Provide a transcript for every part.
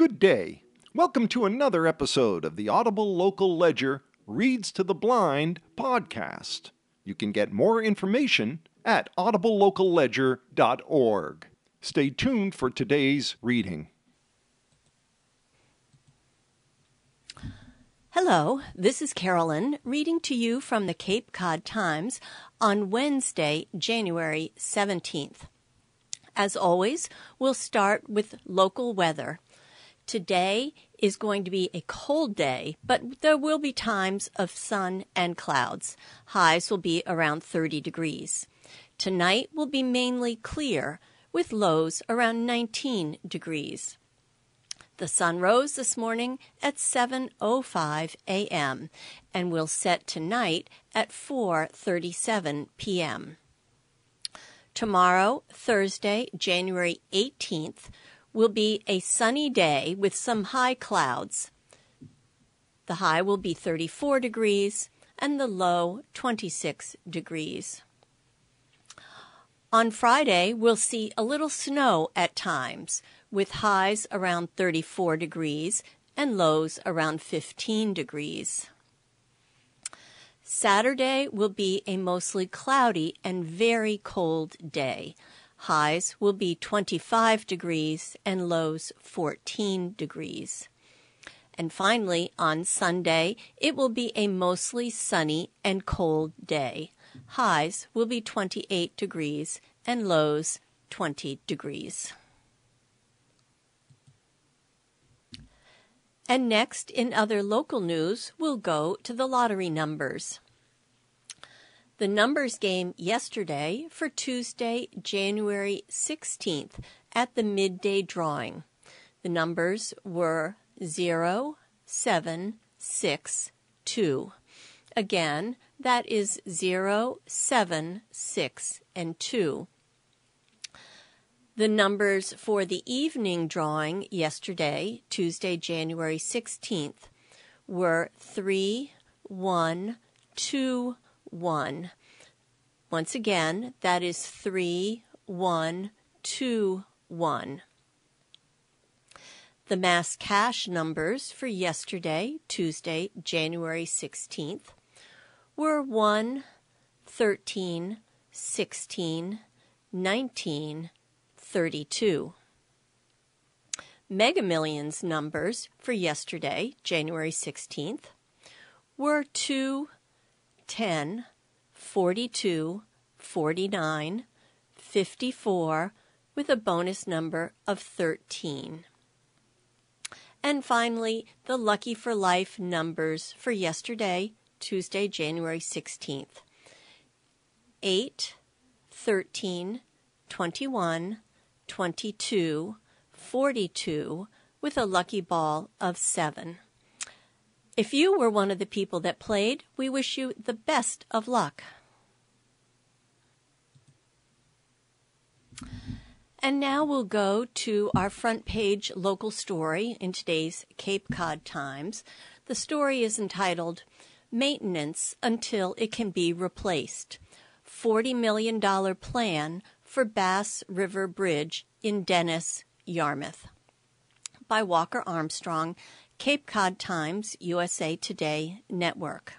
Good day. Welcome to another episode of the Audible Local Ledger Reads to the Blind podcast. You can get more information at audiblelocalledger.org. Stay tuned for today's reading. Hello, this is Carolyn reading to you from the Cape Cod Times on Wednesday, January 17th. As always, we'll start with local weather. Today is going to be a cold day, but there will be times of sun and clouds. Highs will be around 30 degrees. Tonight will be mainly clear, with lows around 19 degrees. The sun rose this morning at 7:05 a.m. and will set tonight at 4:37 p.m. Tomorrow, Thursday, January 18th, will be a sunny day with some high clouds. The high will be 34 degrees and the low 26 degrees. On Friday, we'll see a little snow at times, with highs around 34 degrees and lows around 15 degrees. Saturday will be a mostly cloudy and very cold day. Highs will be 25 degrees and lows 14 degrees. And finally, on Sunday, it will be a mostly sunny and cold day. Highs will be 28 degrees and lows 20 degrees. And next, in other local news, we'll go to the lottery numbers. The numbers game yesterday for Tuesday, January 16th at the midday drawing. The numbers were 0, 7, 6, 2. Again, that is 0, 7, 6, and 2. The numbers for the evening drawing yesterday, Tuesday, January 16th, were 3, 1, 2, 1. Once again, that is 3, 1, 2, 1. The mass cash numbers for yesterday, Tuesday, January 16th, were 1, 13, 16, 19, 32. Mega Millions numbers for yesterday, January 16th, were 2, 10, 42, 49, 54, with a bonus number of 13. And finally, the Lucky for Life numbers for yesterday, Tuesday, January 16th 8, 13, 21, 22, 42, with a lucky ball of 7. If you were one of the people that played, we wish you the best of luck. And now we'll go to our front page local story in today's Cape Cod Times. The story is entitled Maintenance Until It Can Be Replaced $40 Million Plan for Bass River Bridge in Dennis, Yarmouth. By Walker Armstrong, Cape Cod Times, USA Today Network.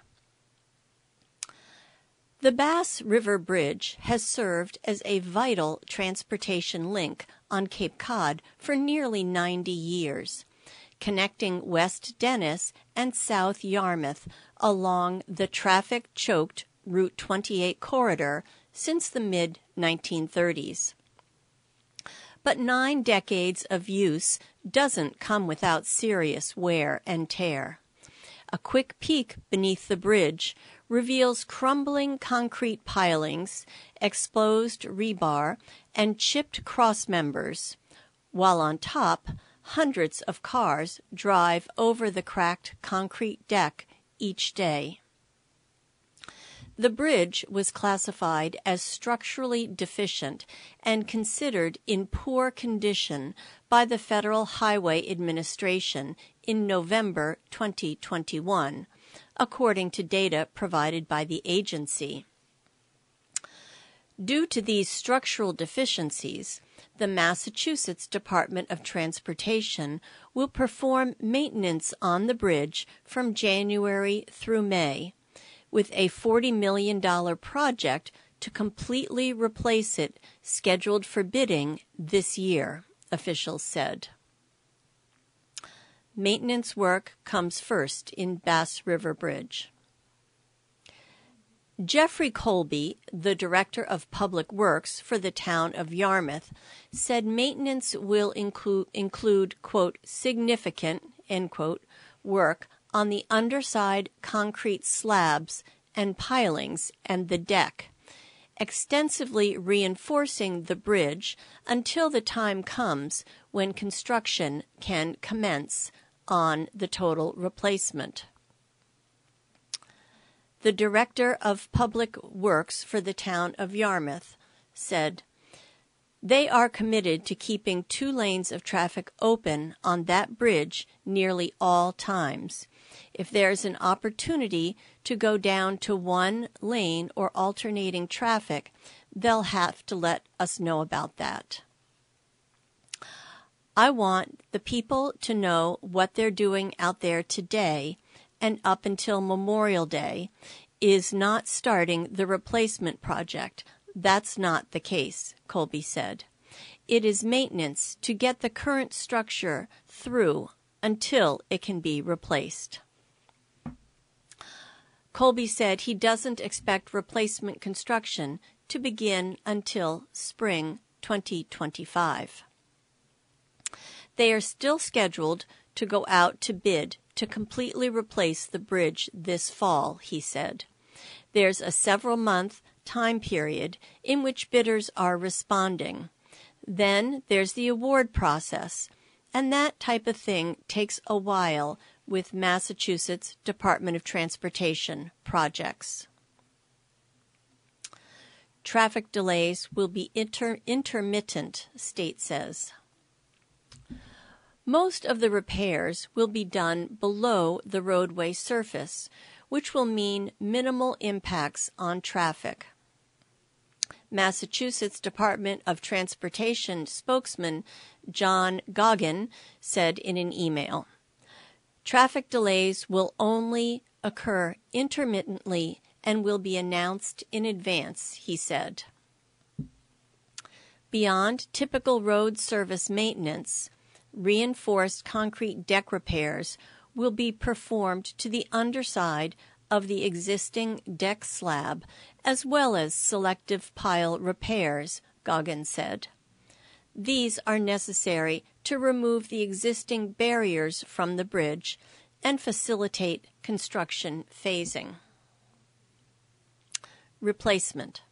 The Bass River Bridge has served as a vital transportation link on Cape Cod for nearly 90 years, connecting West Dennis and South Yarmouth along the traffic choked Route 28 corridor since the mid 1930s. But nine decades of use doesn't come without serious wear and tear. A quick peek beneath the bridge reveals crumbling concrete pilings, exposed rebar, and chipped cross members, while on top, hundreds of cars drive over the cracked concrete deck each day. The bridge was classified as structurally deficient and considered in poor condition by the Federal Highway Administration in November 2021, according to data provided by the agency. Due to these structural deficiencies, the Massachusetts Department of Transportation will perform maintenance on the bridge from January through May, with a $40 million project to completely replace it scheduled for bidding this year, officials said. Maintenance work comes first in Bass River Bridge. Jeffrey Colby, the Director of Public Works for the town of Yarmouth, said maintenance will include, include quote, significant, end quote, work on the underside concrete slabs and pilings and the deck, extensively reinforcing the bridge until the time comes when construction can commence on the total replacement. The director of public works for the town of Yarmouth said, They are committed to keeping two lanes of traffic open on that bridge nearly all times. If there's an opportunity to go down to one lane or alternating traffic, they'll have to let us know about that. I want the people to know what they're doing out there today and up until Memorial Day is not starting the replacement project. That's not the case, Colby said. It is maintenance to get the current structure through until it can be replaced. Colby said he doesn't expect replacement construction to begin until spring 2025. They are still scheduled to go out to bid to completely replace the bridge this fall, he said. There's a several month time period in which bidders are responding. Then there's the award process, and that type of thing takes a while with Massachusetts Department of Transportation projects. Traffic delays will be inter- intermittent, state says. Most of the repairs will be done below the roadway surface, which will mean minimal impacts on traffic. Massachusetts Department of Transportation spokesman John Goggin said in an email Traffic delays will only occur intermittently and will be announced in advance, he said. Beyond typical road service maintenance, reinforced concrete deck repairs will be performed to the underside of the existing deck slab, as well as selective pile repairs, Goggins said. These are necessary to remove the existing barriers from the bridge and facilitate construction phasing. Replacement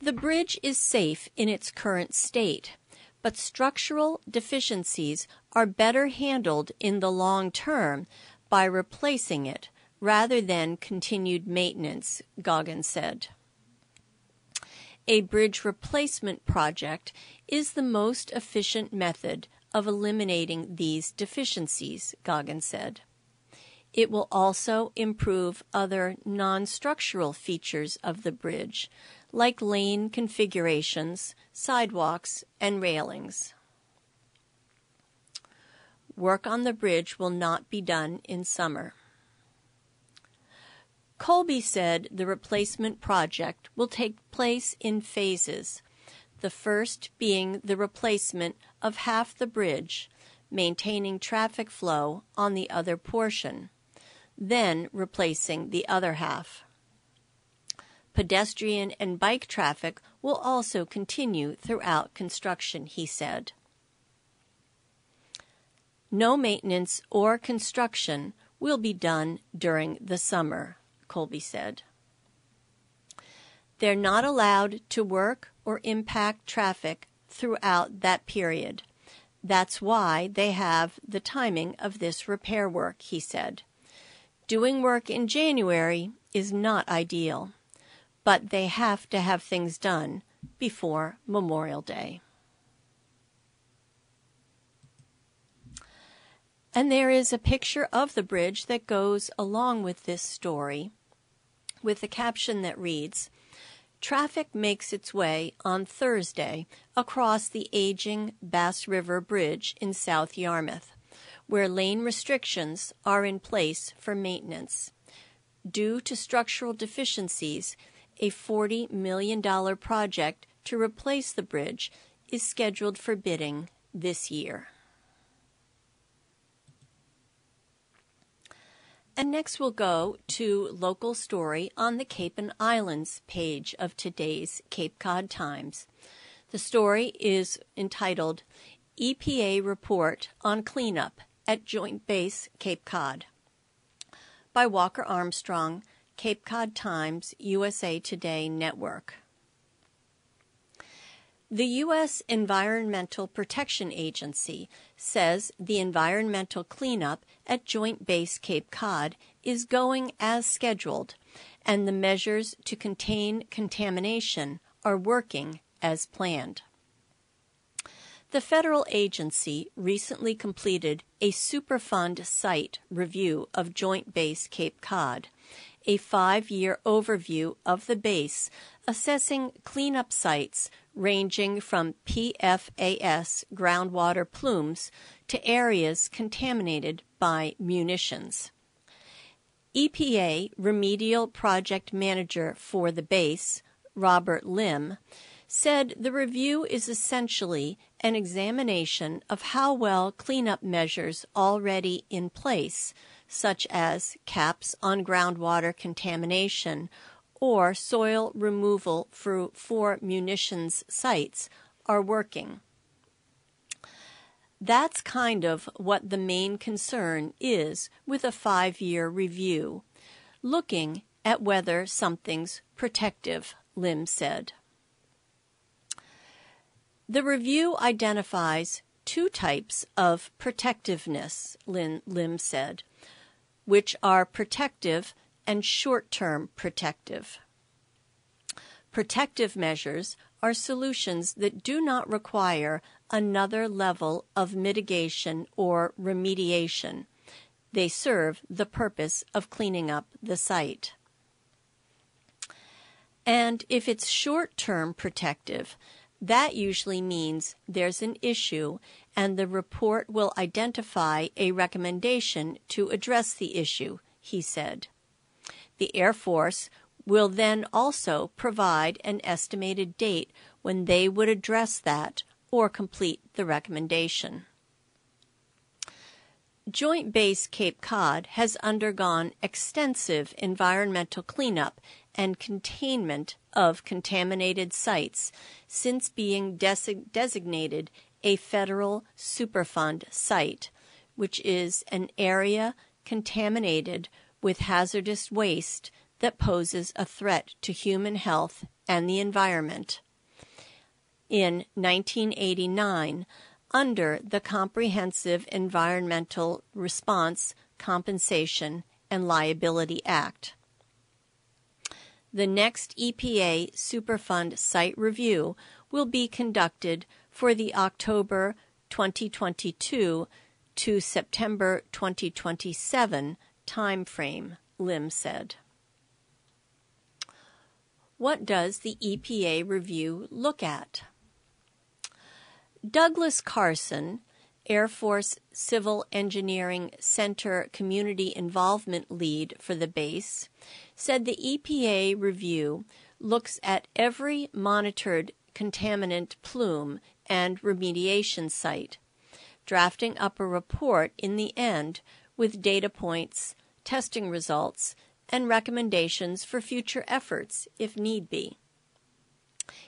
The bridge is safe in its current state but structural deficiencies are better handled in the long term by replacing it rather than continued maintenance, Goggins said. A bridge replacement project is the most efficient method of eliminating these deficiencies, Goggins said. It will also improve other non structural features of the bridge, like lane configurations, sidewalks, and railings. Work on the bridge will not be done in summer. Colby said the replacement project will take place in phases, the first being the replacement of half the bridge, maintaining traffic flow on the other portion, then replacing the other half. Pedestrian and bike traffic will also continue throughout construction, he said. No maintenance or construction will be done during the summer, Colby said. They're not allowed to work or impact traffic throughout that period. That's why they have the timing of this repair work, he said. Doing work in January is not ideal but they have to have things done before Memorial Day. And there is a picture of the bridge that goes along with this story with a caption that reads traffic makes its way on Thursday across the aging Bass River Bridge in South Yarmouth, where lane restrictions are in place for maintenance. Due to structural deficiencies, a $40 million project to replace the bridge is scheduled for bidding this year. And next we'll go to local story on the Cape and Islands page of today's Cape Cod Times. The story is entitled EPA Report on Cleanup at Joint Base Cape Cod by Walker Armstrong, Cape Cod Times, USA Today Network. The U.S. Environmental Protection Agency says the environmental cleanup at Joint Base Cape Cod is going as scheduled, and the measures to contain contamination are working as planned. The federal agency recently completed a Superfund site review of Joint Base Cape Cod, a five year overview of the base assessing cleanup sites ranging from PFAS groundwater plumes to areas contaminated by munitions. EPA Remedial Project Manager for the base, Robert Lim, said the review is essentially an examination of how well cleanup measures already in place, such as caps on groundwater contamination or soil removal for, for munitions sites are working. That's kind of what the main concern is with a five year review, looking at whether something's protective, Lim said. The review identifies two types of protectiveness, Lim said, which are protective and short term protective. Protective measures are solutions that do not require another level of mitigation or remediation. They serve the purpose of cleaning up the site. And if it's short term protective, that usually means there's an issue and the report will identify a recommendation to address the issue, he said. The Air Force will then also provide an estimated date when they would address that or complete the recommendation. Joint Base Cape Cod has undergone extensive environmental cleanup and containment of contaminated sites since being designated a federal Superfund site, which is an area contaminated with hazardous waste that poses a threat to human health and the environment. In 1989, under the Comprehensive Environmental Response, Compensation, and Liability Act. The next EPA Superfund site review will be conducted for the October 2022 to September 2027 timeframe, Lim said. What does the EPA review look at? Douglas Karson, Air Force Civil Engineering Center Community Involvement Lead for the base, said the EPA review looks at every monitored contaminant plume and remediation site, drafting up a report in the end with data points, testing results, and recommendations for future efforts if need be.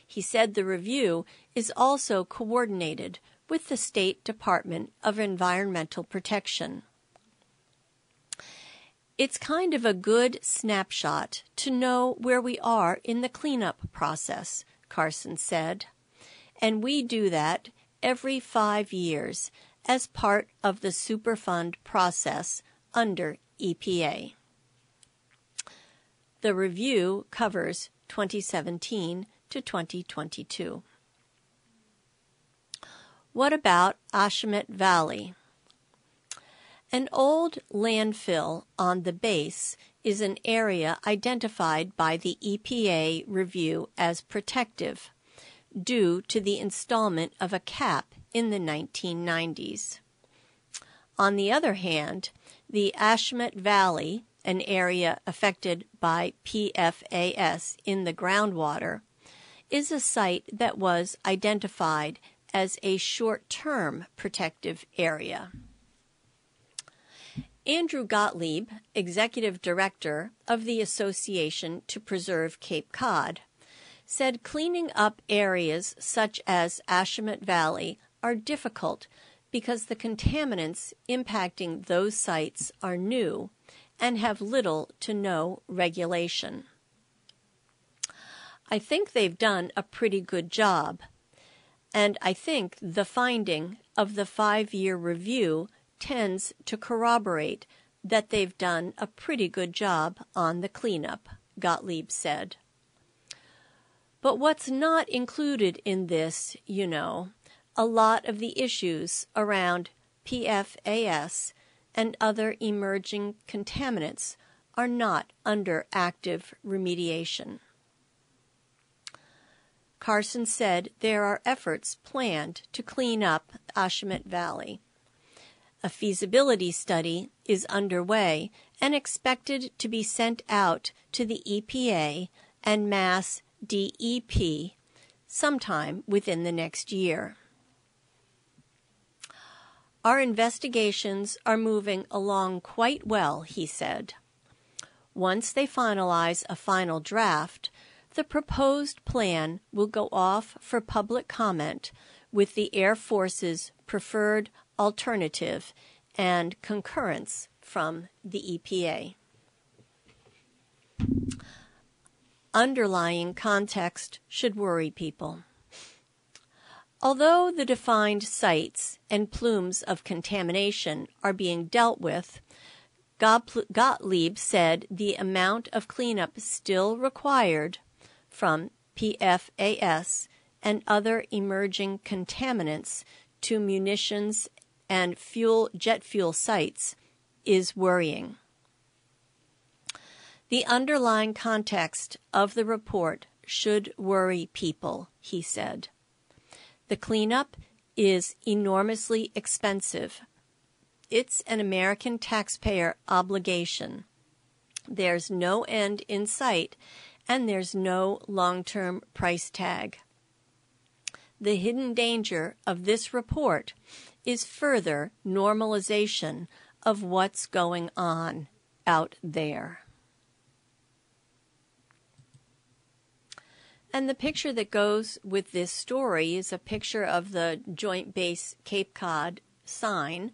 He said the review is also coordinated with the State Department of Environmental Protection. It's kind of a good snapshot to know where we are in the cleanup process, Karson said. And we do that every five years as part of the Superfund process under EPA. The review covers 2017 to 2022. What about Ashumet Valley? An old landfill on the base is an area identified by the EPA review as protective due to the installment of a cap in the 1990s. On the other hand, the Ashumet Valley, an area affected by PFAS in the groundwater, is a site that was identified as a short term protective area. Andrew Gottlieb, executive director of the Association to Preserve Cape Cod, said cleaning up areas such as Ashumet Valley are difficult because the contaminants impacting those sites are new and have little to no regulation. I think they've done a pretty good job, and I think the finding of the five year review tends to corroborate that they've done a pretty good job on the cleanup, Gottlieb said. But what's not included in this, you know, a lot of the issues around PFAS and other emerging contaminants are not under active remediation. Karson said there are efforts planned to clean up Ashumet Valley. A feasibility study is underway and expected to be sent out to the EPA and Mass DEP sometime within the next year. Our investigations are moving along quite well, he said. Once they finalize a final draft, the proposed plan will go off for public comment with the Air Force's preferred alternative and concurrence from the EPA. Underlying context should worry people. Although the defined sites and plumes of contamination are being dealt with, Gottlieb said the amount of cleanup still required from PFAS and other emerging contaminants to munitions and fuel jet fuel sites is worrying. The underlying context of the report should worry people, he said. The cleanup is enormously expensive. It's an American taxpayer obligation. There's no end in sight, and there's no long term price tag. The hidden danger of this report is further normalization of what's going on out there. And the picture that goes with this story is a picture of the Joint Base Cape Cod sign.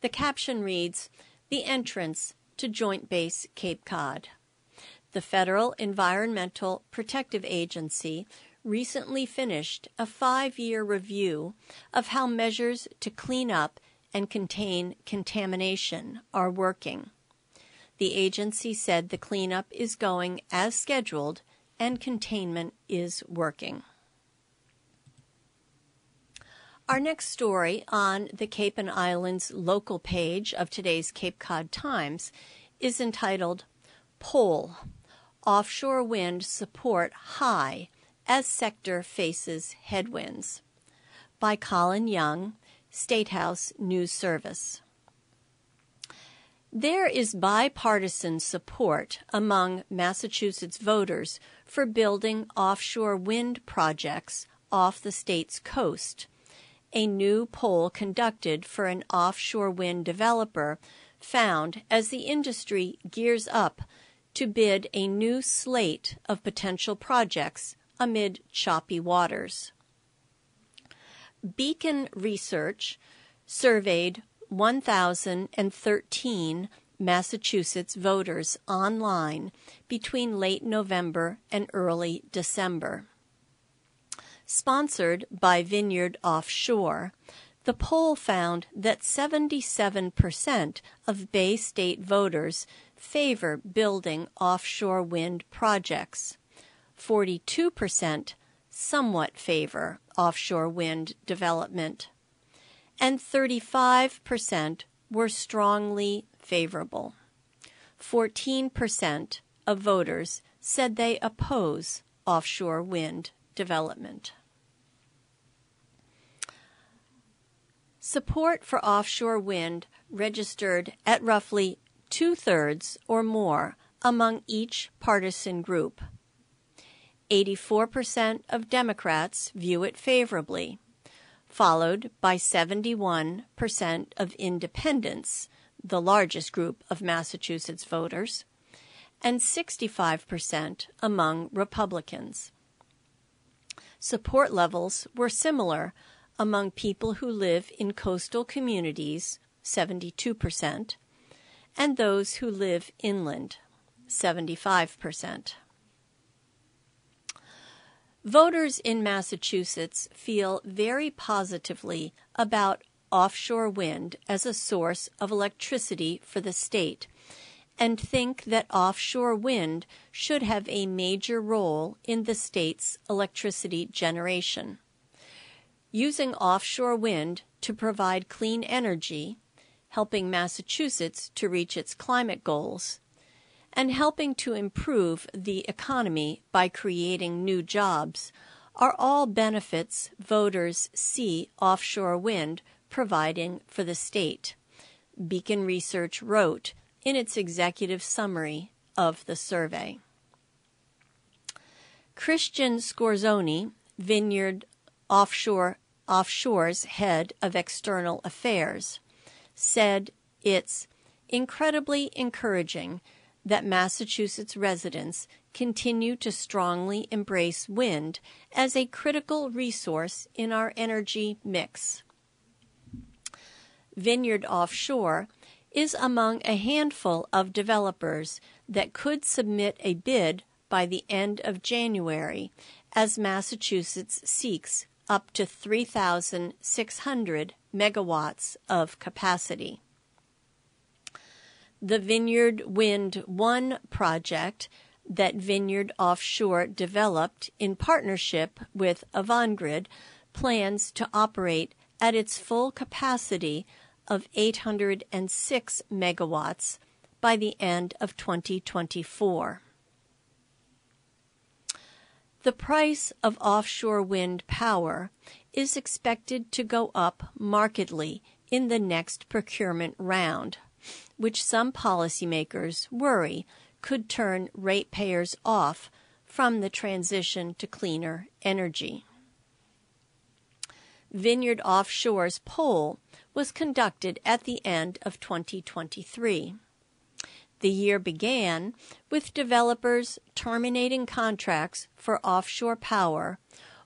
The caption reads, The entrance to Joint Base Cape Cod. The Federal Environmental Protective Agency recently finished a five year review of how measures to clean up and contain contamination are working. The agency said the cleanup is going as scheduled and containment is working. Our next story on the Cape and Islands local page of today's Cape Cod Times is entitled Poll Offshore Wind Support High as sector faces headwinds by Colin Young, State House News Service. There is bipartisan support among Massachusetts voters for building offshore wind projects off the state's coast. A new poll conducted for an offshore wind developer found as the industry gears up to bid a new slate of potential projects amid choppy waters. Beacon Research surveyed 1,013 Massachusetts voters online between late November and early December. Sponsored by Vineyard Offshore, the poll found that 77% of Bay State voters favor building offshore wind projects. 42% somewhat favor offshore wind development, and 35% were strongly favorable. 14% of voters said they oppose offshore wind development. Support for offshore wind registered at roughly two thirds or more among each partisan group. 84% of Democrats view it favorably, followed by 71% of independents, the largest group of Massachusetts voters, and 65% among Republicans. Support levels were similar among people who live in coastal communities, 72%, and those who live inland, 75%. Voters in Massachusetts feel very positively about offshore wind as a source of electricity for the state and think that offshore wind should have a major role in the state's electricity generation. Using offshore wind to provide clean energy, helping Massachusetts to reach its climate goals, and helping to improve the economy by creating new jobs are all benefits voters see offshore wind providing for the state. Beacon Research wrote in its executive summary of the survey. Christian Scorzoni, Vineyard Offshore Offshore's head of external affairs, said it's incredibly encouraging that Massachusetts residents continue to strongly embrace wind as a critical resource in our energy mix. Vineyard Offshore is among a handful of developers that could submit a bid by the end of January as Massachusetts seeks up to 3,600 megawatts of capacity. The Vineyard Wind 1 project that Vineyard Offshore developed in partnership with Avangrid plans to operate at its full capacity of 806 megawatts by the end of 2024. The price of offshore wind power is expected to go up markedly in the next procurement round which some policymakers worry could turn ratepayers off from the transition to cleaner energy. Vineyard Offshore's poll was conducted at the end of 2023. The year began with developers terminating contracts for offshore power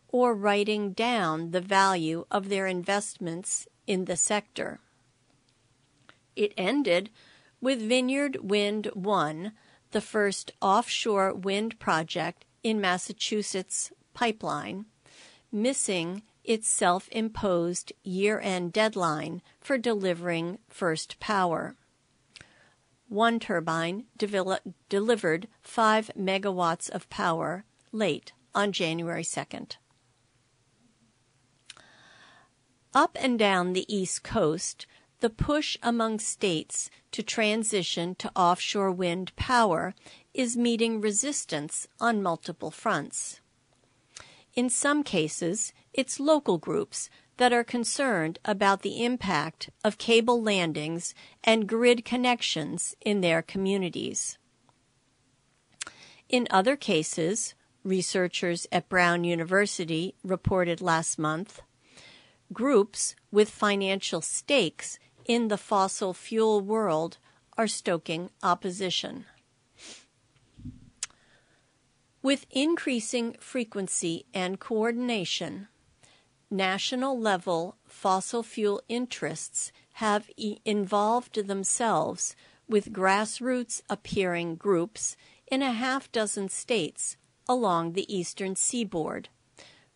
or writing down the value of their investments in the sector. It ended with Vineyard Wind 1, the first offshore wind project in Massachusetts pipeline, missing its self imposed year end deadline for delivering first power. One turbine delivered 5 megawatts of power late on January 2nd. Up and down the East Coast, the push among states to transition to offshore wind power is meeting resistance on multiple fronts. In some cases, it's local groups that are concerned about the impact of cable landings and grid connections in their communities. In other cases, researchers at Brown University reported last month, groups with financial stakes in the fossil fuel world are stoking opposition. With increasing frequency and coordination, national level fossil fuel interests have e- involved themselves with grassroots appearing groups in a half dozen states along the eastern seaboard.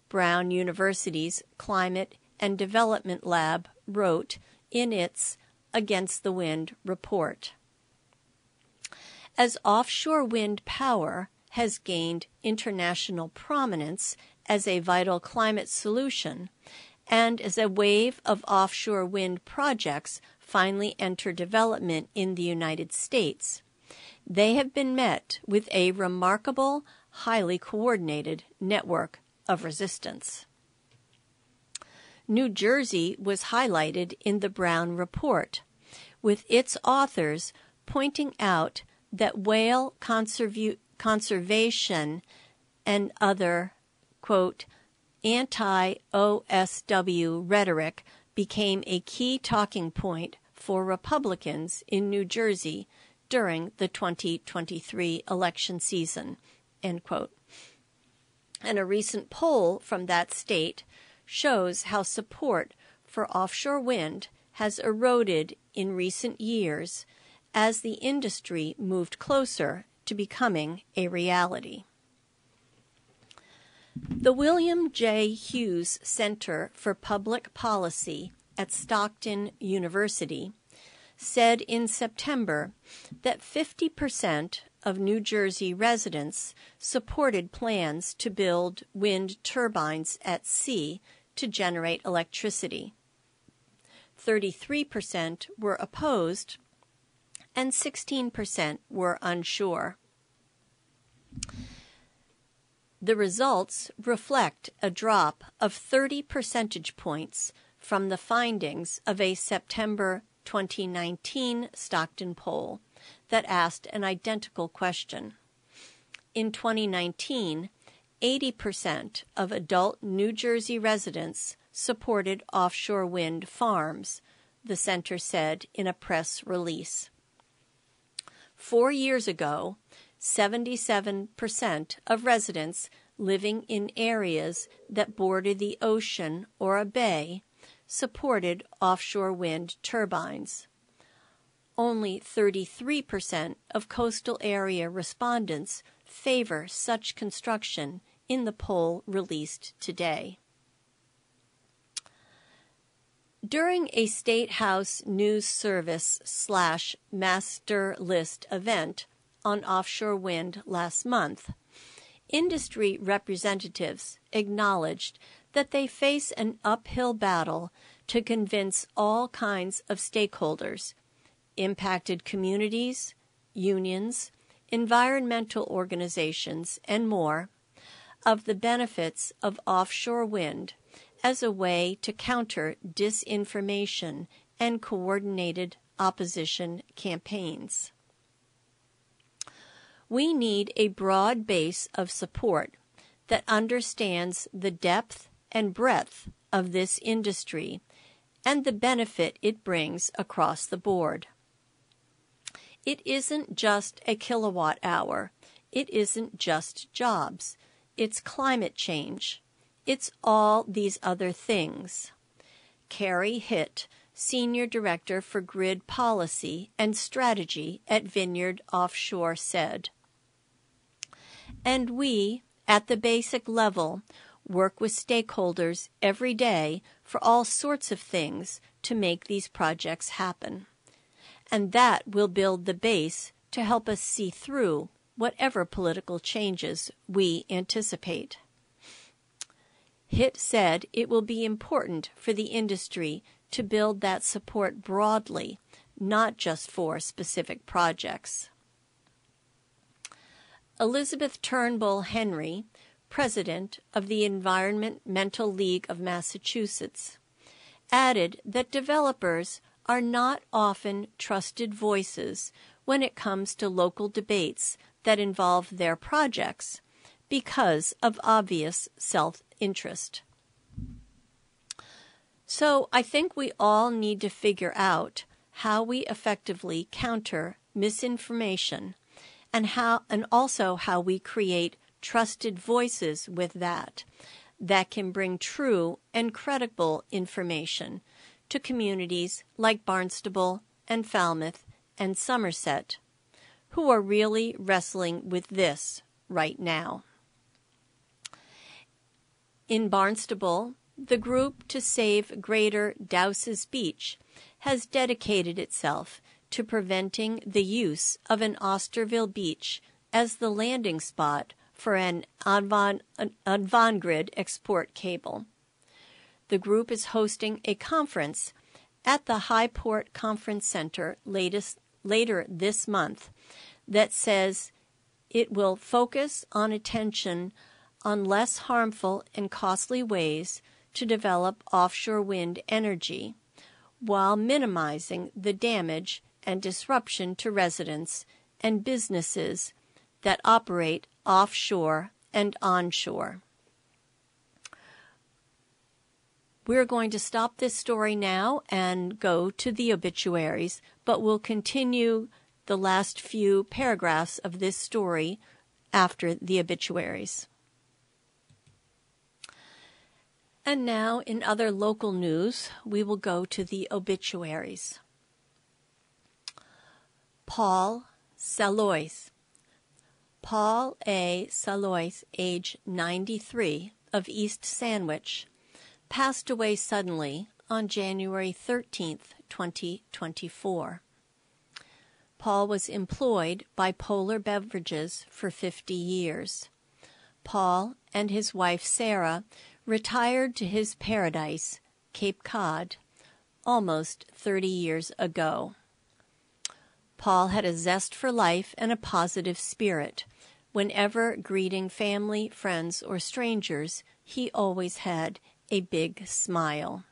Brown University's Climate and Development Lab wrote in its Against the Wind report. As offshore wind power has gained international prominence as a vital climate solution, and as a wave of offshore wind projects finally enter development in the United States, they have been met with a remarkable, highly coordinated network of resistance. New Jersey was highlighted in the Brown Report, with its authors pointing out that whale conservu- conservation and other, quote, anti OSW rhetoric became a key talking point for Republicans in New Jersey during the 2023 election season. End quote. And a recent poll from that state shows how support for offshore wind has eroded in recent years as the industry moved closer to becoming a reality. The William J. Hughes Center for Public Policy at Stockton University said in September that 50% of New Jersey residents supported plans to build wind turbines at sea to generate electricity. 33% were opposed, and 16% were unsure. The results reflect a drop of 30 percentage points from the findings of a September 2019 Stockton poll that asked an identical question. In 2019, 80% of adult New Jersey residents supported offshore wind farms, the center said in a press release. Four years ago, 77% of residents living in areas that border the ocean or a bay supported offshore wind turbines. Only 33% of coastal area respondents favor such construction in the poll released today. During a State House News Service slash MassterList event on offshore wind last month, industry representatives acknowledged that they face an uphill battle to convince all kinds of stakeholders impacted communities, unions, environmental organizations, and more of the benefits of offshore wind as a way to counter disinformation and coordinated opposition campaigns. We need a broad base of support that understands the depth and breadth of this industry and the benefit it brings across the board. It isn't just a kilowatt hour. It isn't just jobs. It's climate change. It's all these other things. Carrie Hitt, Senior Director for Grid Policy and Strategy at Vineyard Offshore, said. And we, at the basic level, work with stakeholders every day for all sorts of things to make these projects happen. And that will build the base to help us see through whatever political changes we anticipate. Hitt said it will be important for the industry to build that support broadly, not just for specific projects. Elizabeth Turnbull Henry, president of the Environmental League of Massachusetts, added that developers are not often trusted voices when it comes to local debates that involve their projects because of obvious self interest. So I think we all need to figure out how we effectively counter misinformation and how and also how we create trusted voices with that that can bring true and credible information to communities like Barnstable and Falmouth and Somerset who are really wrestling with this right now. In Barnstable, the group to save Greater Dowses Beach has dedicated itself to preventing the use of an Osterville beach as the landing spot for an Avangrid export cable. The group is hosting a conference at the Highport Conference Center latest, later this month that says it will focus on attention on less harmful and costly ways to develop offshore wind energy while minimizing the damage and disruption to residents and businesses that operate offshore and onshore. We're going to stop this story now and go to the obituaries, but we'll continue the last few paragraphs of this story after the obituaries. And now, in other local news, we will go to the obituaries. Paul Salois. Paul A. Salois, age 93, of East Sandwich, passed away suddenly on January 13, 2024. Paul was employed by Polar Beverages for 50 years. Paul and his wife Sarah retired to his paradise, Cape Cod, almost 30 years ago. Paul had a zest for life and a positive spirit. Whenever greeting family, friends, or strangers, he always had a big smile.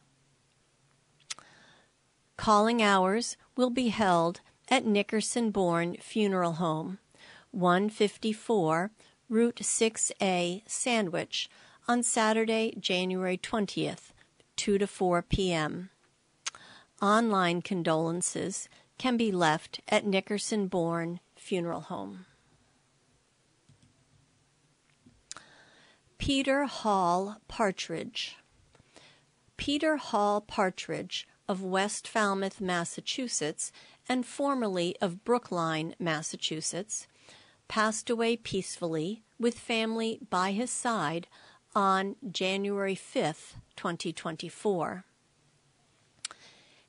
Calling hours will be held at Nickerson Bourne Funeral Home, 154 Route 6A, Sandwich, on Saturday, January 20th, 2 to 4 p.m. Online condolences can be left at Nickerson Bourne Funeral Home. Peter Hall Partridge. Peter Hall Partridge of West Falmouth, Massachusetts, and formerly of Brookline, Massachusetts, passed away peacefully with family by his side on January 5th, 2024.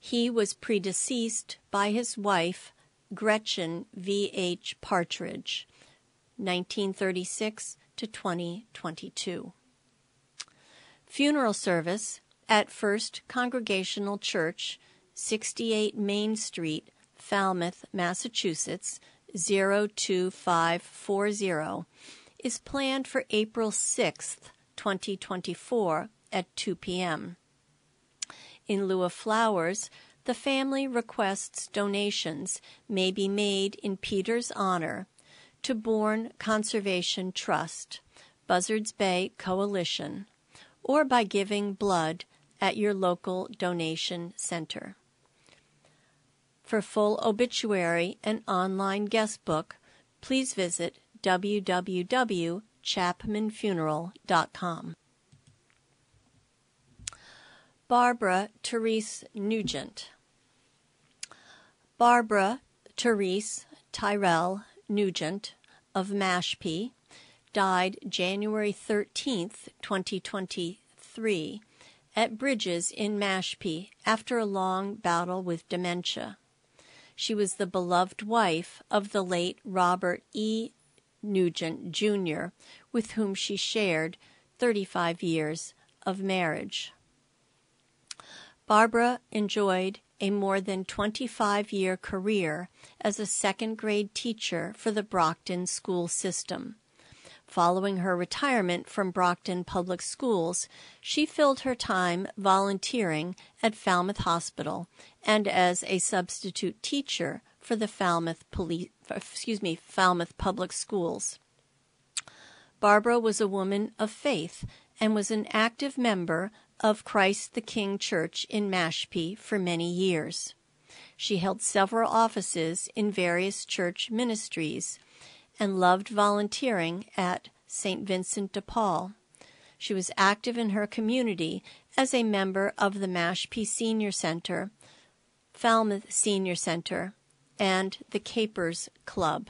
He was predeceased by his wife, Gretchen V. H. Partridge, 1936 to 2022. Funeral service at First Congregational Church, 68 Main Street, Falmouth, Massachusetts, 02540, is planned for April 6th, 2024 at 2 p.m. In lieu of flowers, the family requests donations may be made in Peter's honor to Bourne Conservation Trust, Buzzards Bay Coalition, or by giving blood at your local donation center. For full obituary and online guest book, please visit www chapmanfuneral.com. Barbara Therese Nugent. Barbara Therese Tyrell Nugent of Mashpee died January 13th, 2023, at Bridges in Mashpee after a long battle with dementia. She was the beloved wife of the late Robert E. Nugent Jr., with whom she shared 35 years of marriage. Barbara enjoyed a more than 25 year career as a second grade teacher for the Brockton school system. Following her retirement from Brockton Public Schools, she filled her time volunteering at Falmouth Hospital and as a substitute teacher for the Falmouth Police, excuse me, Falmouth Public Schools. Barbara was a woman of faith and was an active member of Christ the King Church in Mashpee for many years. She held several offices in various church ministries and loved volunteering at St. Vincent de Paul. She was active in her community as a member of the Mashpee Senior Center, Falmouth Senior Center, and the Capers Club.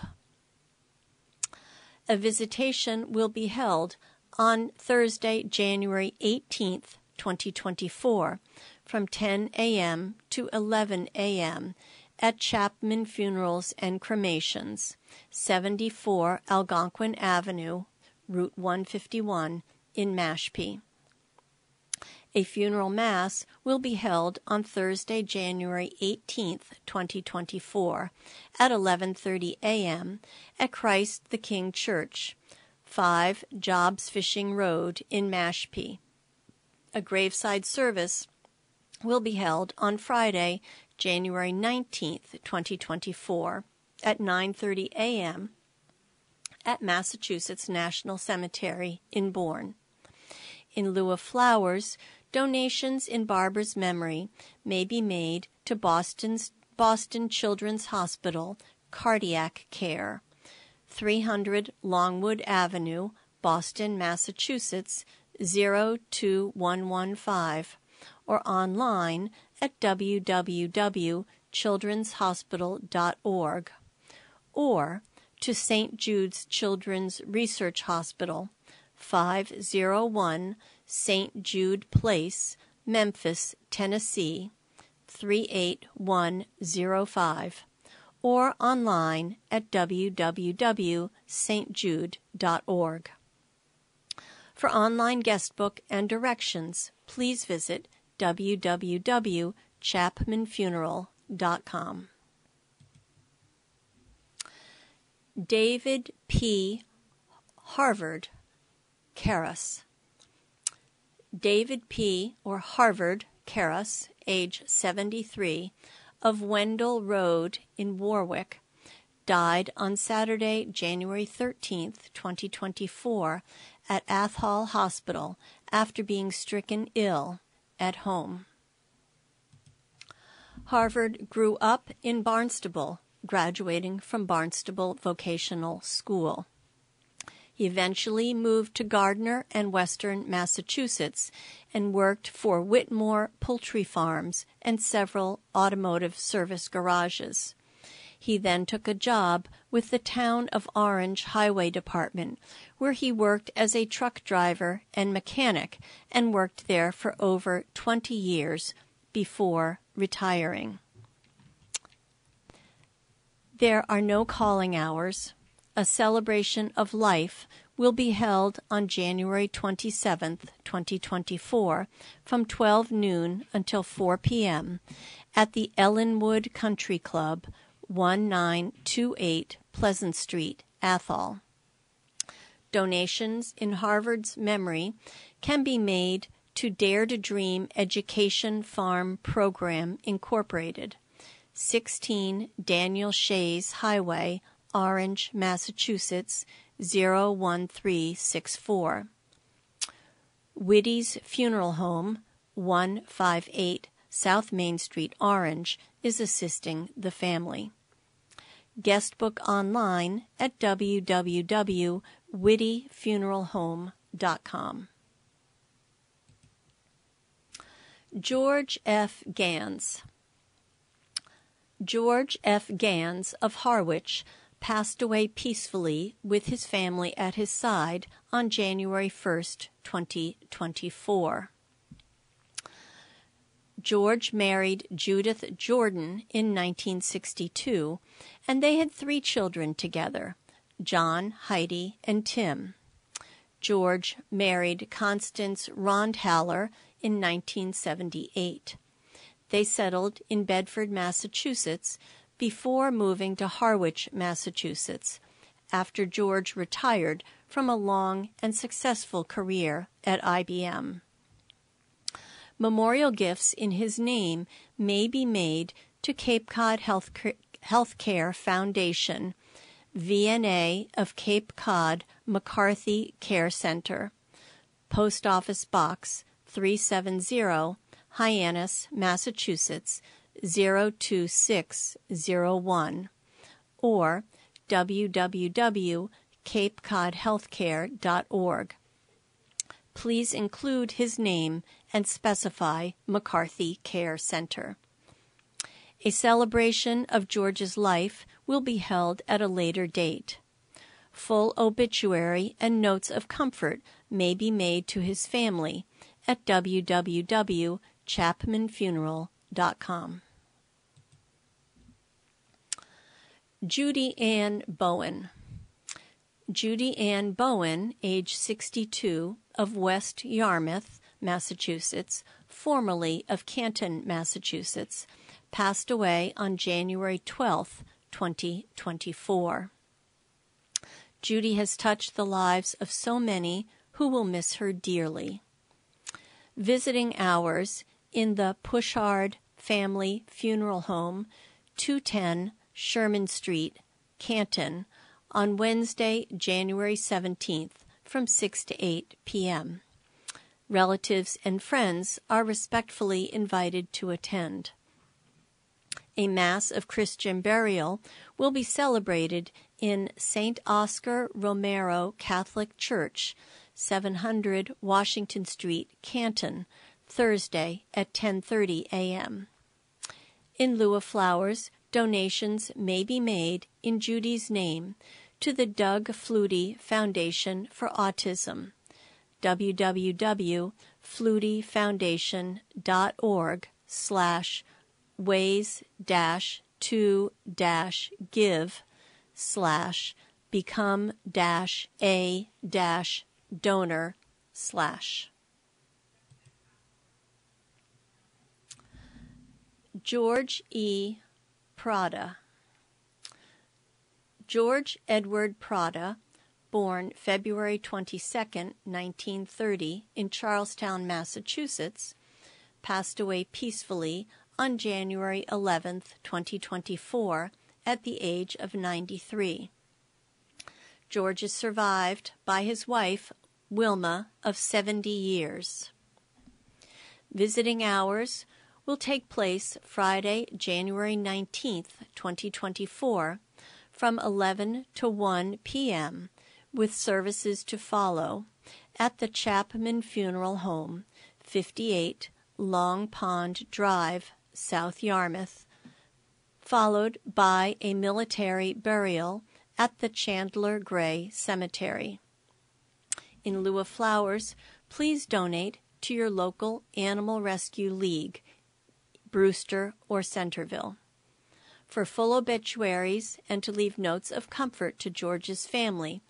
A visitation will be held on Thursday, January 18th, 2024, from 10 a.m. to 11 a.m. at Chapman Funerals and Cremations, 74 Algonquin Avenue, Route 151 in Mashpee. A funeral mass will be held on Thursday, January 18th, 2024 at 11:30 a.m. at Christ the King Church, 5 Jobs Fishing Road in Mashpee. A graveside service will be held on Friday, January 19th, 2024 at 9:30 a.m. at Massachusetts National Cemetery in Bourne. In lieu of flowers, donations in Barbara's memory may be made to Boston's Boston Children's Hospital Cardiac Care, 300 Longwood Avenue, Boston, Massachusetts 02115 or online at www.childrenshospital.org or to St. Jude's Children's Research Hospital, 501 St. Jude Place, Memphis, Tennessee 38105 or online at www.stjude.org. For online guestbook and directions, please visit www.chapmanfuneral.com. David P. Harvard Karras. David P. or Harvard Karras, age 73, of Wendell Road in Warwick, died on Saturday, January 13, 2024, at Athol Hospital after being stricken ill at home. Harvard grew up in Barnstable, graduating from Barnstable Vocational School. He eventually moved to Gardner and Western Massachusetts and worked for Whitmore Poultry Farms and several automotive service garages. He then took a job with the Town of Orange Highway Department, where he worked as a truck driver and mechanic and worked there for over 20 years before retiring. There are no calling hours. A celebration of life will be held on January 27, 2024, from 12 noon until 4 p.m. at the Ellinwood Country Club, 1928 Pleasant Street, Athol. Donations in Harvard's memory can be made to Dare to Dream Education Farm Program Incorporated, 16 Daniel Shays Highway, Orange, Massachusetts 01364. Witty's Funeral Home, 158 South Main Street, Orange, is assisting the family guestbook online at www.wittyfuneralhome.com. George F. Gans. George F. Gans of Harwich passed away peacefully with his family at his side on January 1st, 2024. George married Judith Jordan in 1962, and they had three children together John, Heidi, and Tim. George married Constance Rondhaller in 1978. They settled in Bedford, Massachusetts, before moving to Harwich, Massachusetts, after George retired from a long and successful career at IBM memorial gifts in his name may be made to Cape Cod Health Healthcare Foundation, VNA of Cape Cod McCarthy Care Center, Post Office Box 370, Hyannis, Massachusetts 02601, or www.capecodhealthcare.org. Please include his name and specify McCarthy Care Center. A celebration of George's life will be held at a later date. Full obituary and notes of comfort may be made to his family at www.chapmanfuneral.com. Judy Ann Bowen. Judy Ann Bowen, age 62, of West Yarmouth, Massachusetts, formerly of Canton, Massachusetts, passed away on January 12, 2024. Judy has touched the lives of so many who will miss her dearly. Visiting hours in the Pushard Family Funeral Home, 210 Sherman Street, Canton, on Wednesday, January 17th from 6 to 8 p.m. Relatives and friends are respectfully invited to attend. A Mass of Christian burial will be celebrated in St. Oscar Romero Catholic Church, 700 Washington Street, Canton, Thursday at 10:30 a.m. In lieu of flowers, donations may be made in Judy's name to the Doug Flutie Foundation for Autism. www.flutiefoundation.org slash ways dash to dash give slash become dash a dash donor slash George E. Prada. George Edward Prada, born February 22, 1930, in Charlestown, Massachusetts, passed away peacefully on January 11, 2024, at the age of 93. George is survived by his wife, Wilma, of 70 years. Visiting hours will take place Friday, January 19th, 2024, from 11 to 1 p.m., with services to follow at the Chapman Funeral Home, 58 Long Pond Drive, South Yarmouth, followed by a military burial at the Chandler Gray Cemetery. In lieu of flowers, please donate to your local Animal Rescue League Brewster, or Centerville. For full obituaries and to leave notes of comfort to George's family,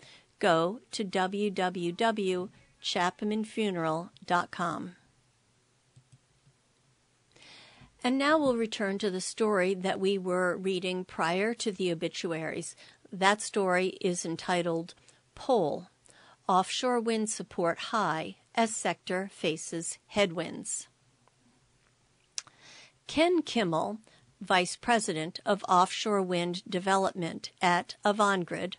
go to www.chapmanfuneral.com. And now we'll return to the story that we were reading prior to the obituaries. That story is entitled Poll Offshore Wind Support High as Sector Faces Headwinds. Ken Kimmel, Vice President of Offshore Wind Development at Avangrid,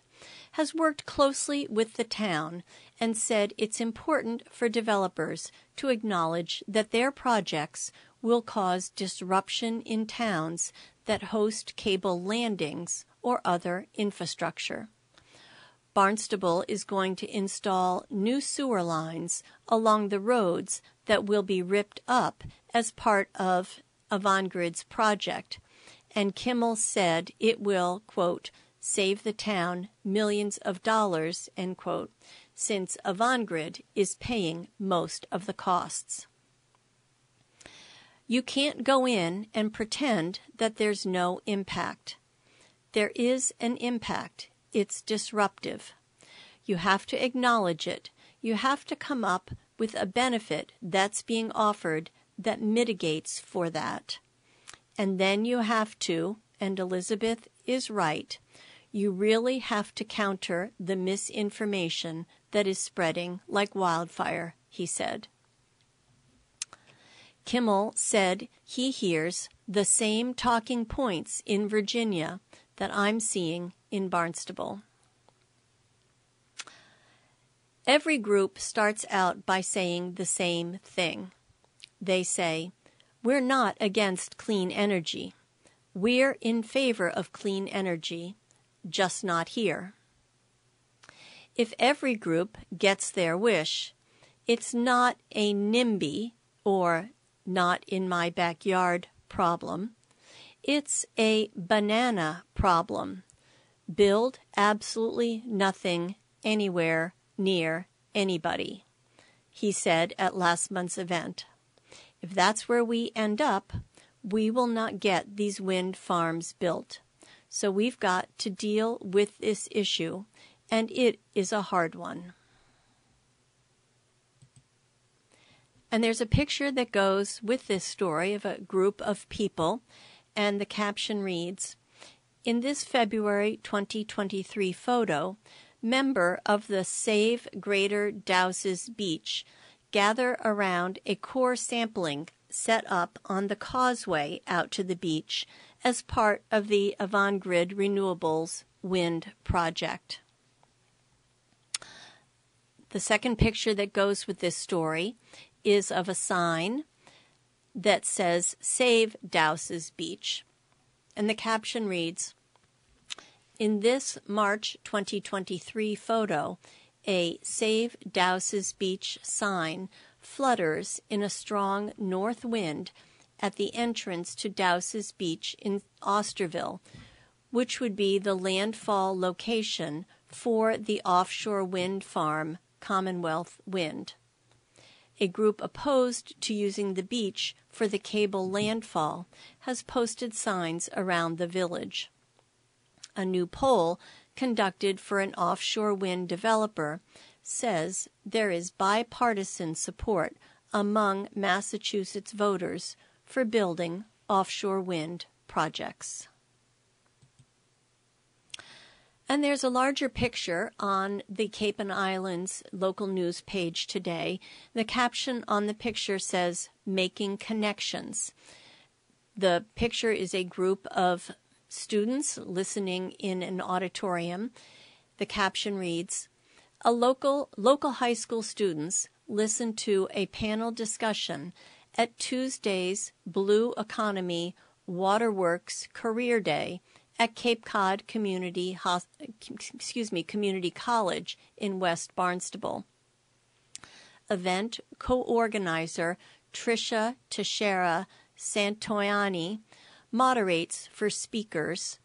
has worked closely with the town and said it's important for developers to acknowledge that their projects will cause disruption in towns that host cable landings or other infrastructure. Barnstable is going to install new sewer lines along the roads that will be ripped up as part of Avangrid's project, and Kimmel said it will, quote, save the town millions of dollars, end quote, since Avangrid is paying most of the costs. You can't go in and pretend that there's no impact. There is an impact. It's disruptive. You have to acknowledge it. You have to come up with a benefit that's being offered that mitigates for that. And then you have to, and Elizabeth is right, you really have to counter the misinformation that is spreading like wildfire, he said. Kimmel said he hears the same talking points in Virginia that I'm seeing in Barnstable. Every group starts out by saying the same thing. They say, We're not against clean energy. We're in favor of clean energy, just not here. If every group gets their wish, it's not a NIMBY or not in my backyard problem. It's a banana problem. Build absolutely nothing anywhere near anybody, he said at last month's event. If that's where we end up, we will not get these wind farms built. So we've got to deal with this issue, and it is a hard one. And there's a picture that goes with this story of a group of people, and the caption reads In this February 2023 photo, member of the Save Greater Dowses Beach gather around a core sampling set up on the causeway out to the beach as part of the Avangrid Renewables wind project. The second picture that goes with this story is of a sign that says Save Dowses Beach. And the caption reads In this March 2023 photo, a Save Dowses Beach sign flutters in a strong north wind at the entrance to Dowses Beach in Osterville, which would be the landfall location for the offshore wind farm Commonwealth Wind. A group opposed to using the beach for the cable landfall has posted signs around the village. A new poll conducted for an offshore wind developer says there is bipartisan support among Massachusetts voters for building offshore wind projects. And there's a larger picture on the Cape and Islands local news page today. The caption on the picture says, Making Connections. The picture is a group of students listening in an auditorium. The caption reads, a local local high school students listen to a panel discussion at Tuesday's Blue Economy Waterworks Career Day at Cape Cod Community excuse me Community College in West Barnstable. Event co-organizer Trisha Teixeira Santoyani moderates for speakers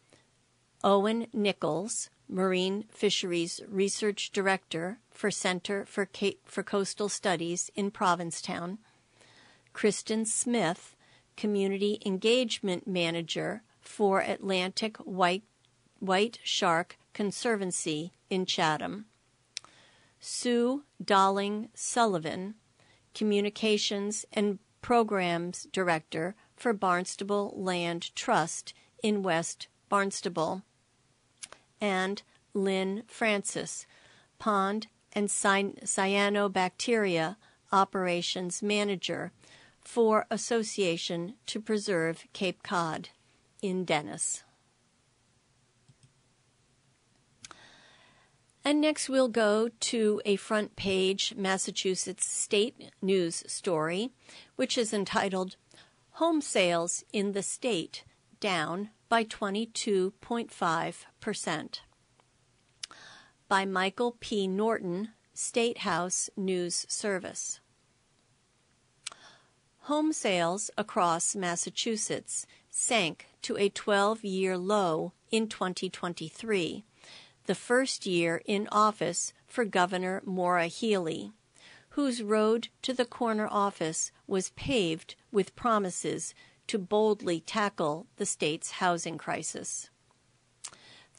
Owen Nichols, Marine Fisheries Research Director for Center for, Cape, for Coastal Studies in Provincetown, Kristen Smith, Community Engagement Manager for Atlantic White, White Shark Conservancy in Chatham. Sue Dolling Sullivan, Communications and Programs Director for Barnstable Land Trust in West Barnstable. And Lynn Francis, Pond and Cyanobacteria Operations Manager for Association to Preserve Cape Cod in Dennis. And next, we'll go to a front page Massachusetts state news story, which is entitled Home Sales in the State Down by 22.5%. By Michael P. Norton, State House News Service. Home sales across Massachusetts sank to a 12 year low in 2023, the first year in office for Governor Maura Healey, whose road to the corner office was paved with promises to boldly tackle the state's housing crisis.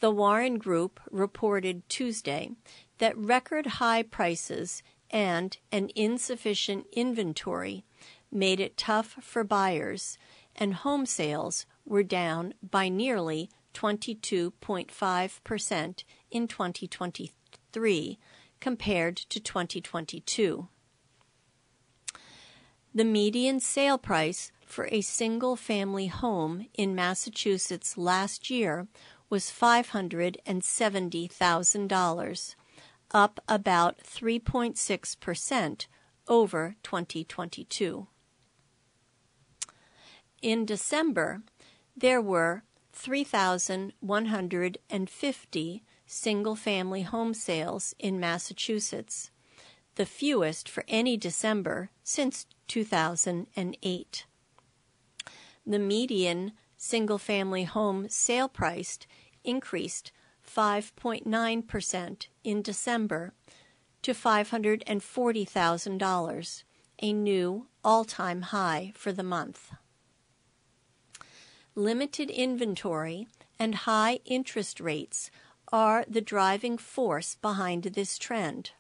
The Warren Group reported Tuesday that record high prices and an insufficient inventory made it tough for buyers, and home sales were down by nearly 22.5% in 2023 compared to 2022. The median sale price for a single family home in Massachusetts last year was $570,000, up about 3.6% over 2022. In December, there were 3,150 single family home sales in Massachusetts, the fewest for any December since 2008. The median single family home sale price increased 5.9% in December to $540,000, a new all time high for the month limited inventory, and high interest rates are the driving force behind this trend.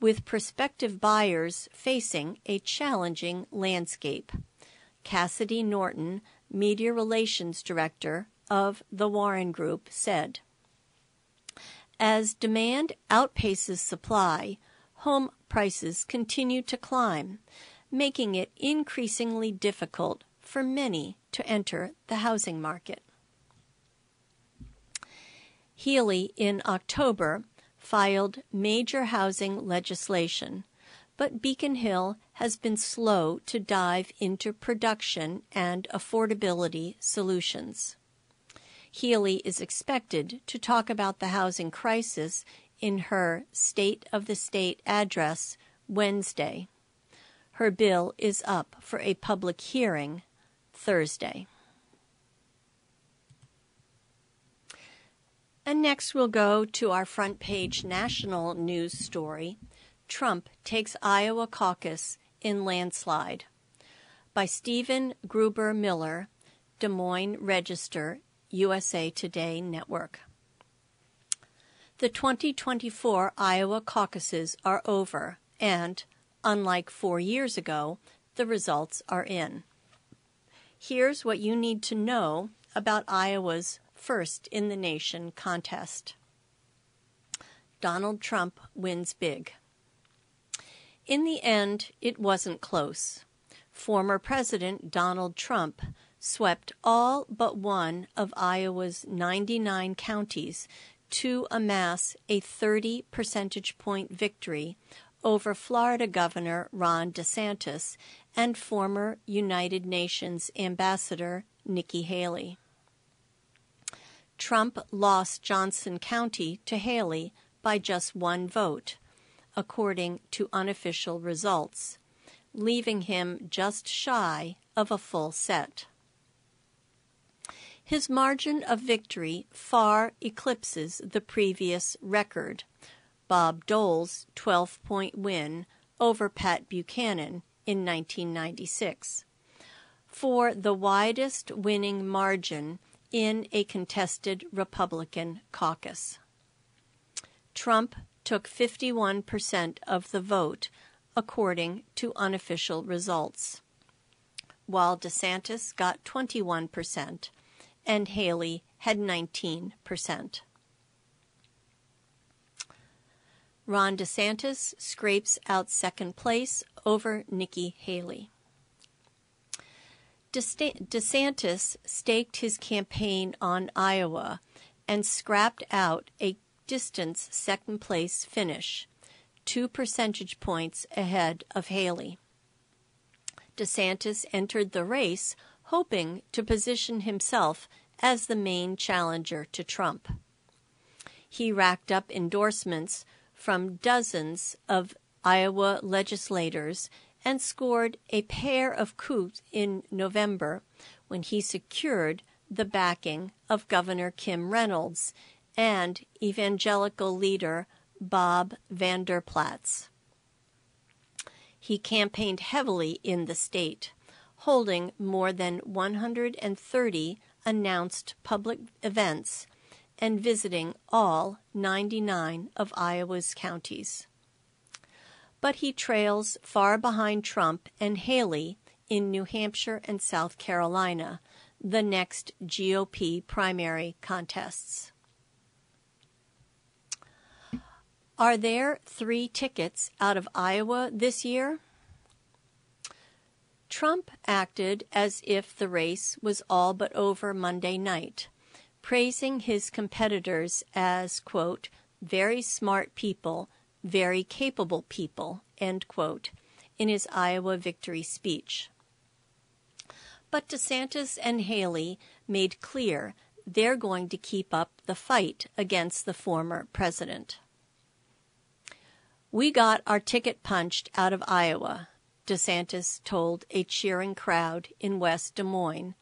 with prospective buyers facing a challenging landscape. Cassidy Norton, Media Relations Director of the Warren Group, said. As demand outpaces supply, home prices continue to climb, making it increasingly difficult for many to enter the housing market. Healey in October filed major housing legislation, but Beacon Hill has been slow to dive into production and affordability solutions. Healey is expected to talk about the housing crisis in her State of the State address Wednesday. Her bill is up for a public hearing Thursday. And next we'll go to our front page national news story Trump takes Iowa caucus in landslide by Stephen Gruber Miller, Des Moines Register, USA Today Network. The 2024 Iowa caucuses are over, and, unlike four years ago, the results are in. Here's what you need to know about Iowa's first in the nation contest. Donald Trump wins big. In the end, it wasn't close. Former President Donald Trump swept all but one of Iowa's 99 counties to amass a 30 percentage point victory over Florida Governor Ron DeSantis and former United Nations Ambassador Nikki Haley. Trump lost Johnson County to Haley by just one vote, according to unofficial results, leaving him just shy of a full set. His margin of victory far eclipses the previous record, Bob Dole's 12 point win over Pat Buchanan in 1996, for the widest winning margin in a contested Republican caucus. Trump took 51% of the vote, according to unofficial results, while DeSantis got 21% and Haley had 19%. Ron DeSantis scrapes out second place over Nikki Haley. DeSantis staked his campaign on Iowa and scrapped out a distance second place finish, two percentage points ahead of Haley. DeSantis entered the race hoping to position himself as the main challenger to Trump. He racked up endorsements from dozens of Iowa legislators and scored a pair of coups in November when he secured the backing of Governor Kim Reynolds and evangelical leader Bob Vander Plaats. He campaigned heavily in the state, holding more than 130 announced public events and visiting all 99 of Iowa's counties but he trails far behind Trump and Haley in New Hampshire and South Carolina, the next GOP primary contests. Are there three tickets out of Iowa this year? Trump acted as if the race was all but over Monday night, praising his competitors as, quote, very smart people very capable people, end quote, in his Iowa victory speech. But DeSantis and Haley made clear they're going to keep up the fight against the former president. We got our ticket punched out of Iowa, DeSantis told a cheering crowd in West Des Moines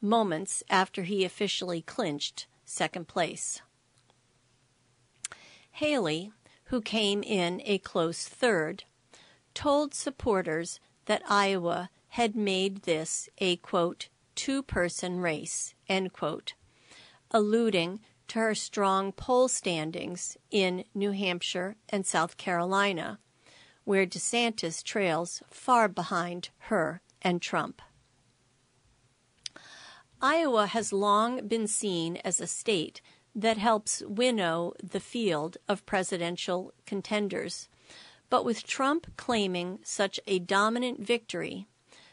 moments after he officially clinched second place. Haley, who came in a close third, told supporters that Iowa had made this a quote, two person race, end quote, alluding to her strong poll standings in New Hampshire and South Carolina, where DeSantis trails far behind her and Trump. Iowa has long been seen as a state that helps winnow the field of presidential contenders. But with Trump claiming such a dominant victory,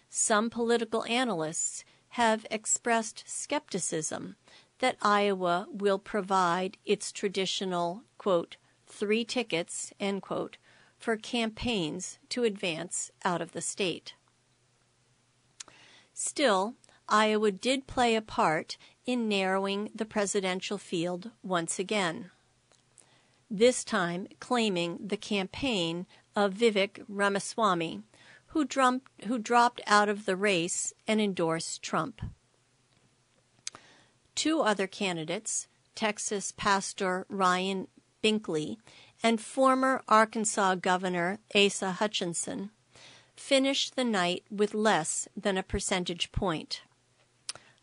some political analysts have expressed skepticism that Iowa will provide its traditional, quote, three tickets, end quote, for campaigns to advance out of the state. Still, Iowa did play a part in narrowing the presidential field once again, this time claiming the campaign of Vivek Ramaswamy, who, drummed, who dropped out of the race and endorsed Trump. Two other candidates, Texas pastor Ryan Binkley and former Arkansas Governor Asa Hutchinson, finished the night with less than a percentage point.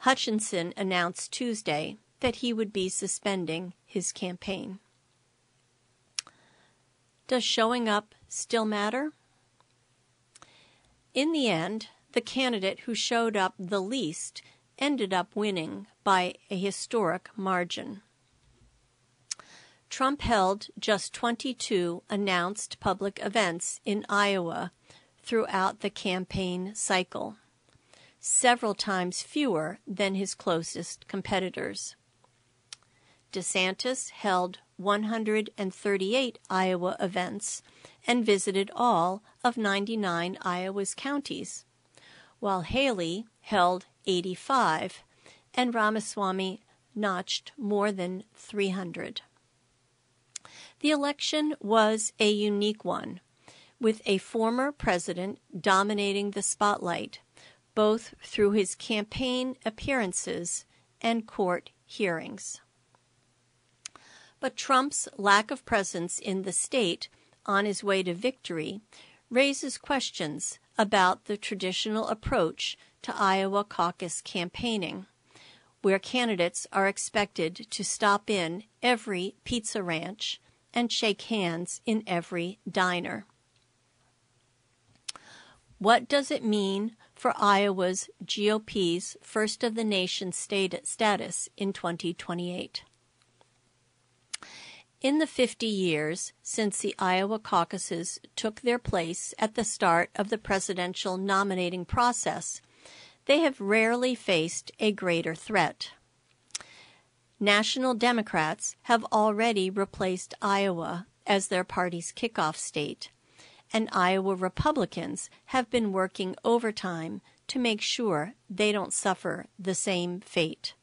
Hutchinson announced Tuesday that he would be suspending his campaign. Does showing up still matter? In the end, the candidate who showed up the least ended up winning by a historic margin. Trump held just 22 announced public events in Iowa throughout the campaign cycle several times fewer than his closest competitors. DeSantis held 138 Iowa events and visited all of 99 Iowa's counties, while Haley held 85 and Ramaswamy notched more than 300. The election was a unique one, with a former president dominating the spotlight both through his campaign appearances and court hearings. But Trump's lack of presence in the state on his way to victory raises questions about the traditional approach to Iowa caucus campaigning, where candidates are expected to stop in every pizza ranch and shake hands in every diner. What does it mean for Iowa's GOP's first of the nation state status in 2028. In the 50 years since the Iowa caucuses took their place at the start of the presidential nominating process, they have rarely faced a greater threat. National Democrats have already replaced Iowa as their party's kickoff state and Iowa Republicans have been working overtime to make sure they don't suffer the same fate.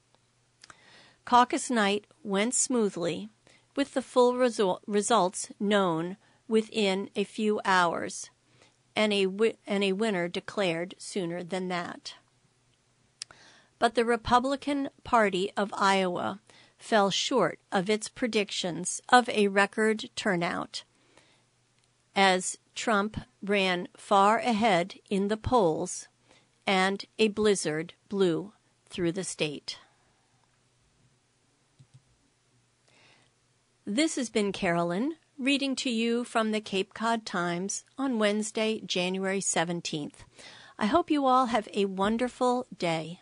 Caucus night went smoothly, with the full result, results known within a few hours, and a, and a winner declared sooner than that. But the Republican Party of Iowa fell short of its predictions of a record turnout as Trump ran far ahead in the polls and a blizzard blew through the state. This has been Carolyn reading to you from the Cape Cod Times on Wednesday, January 17th. I hope you all have a wonderful day.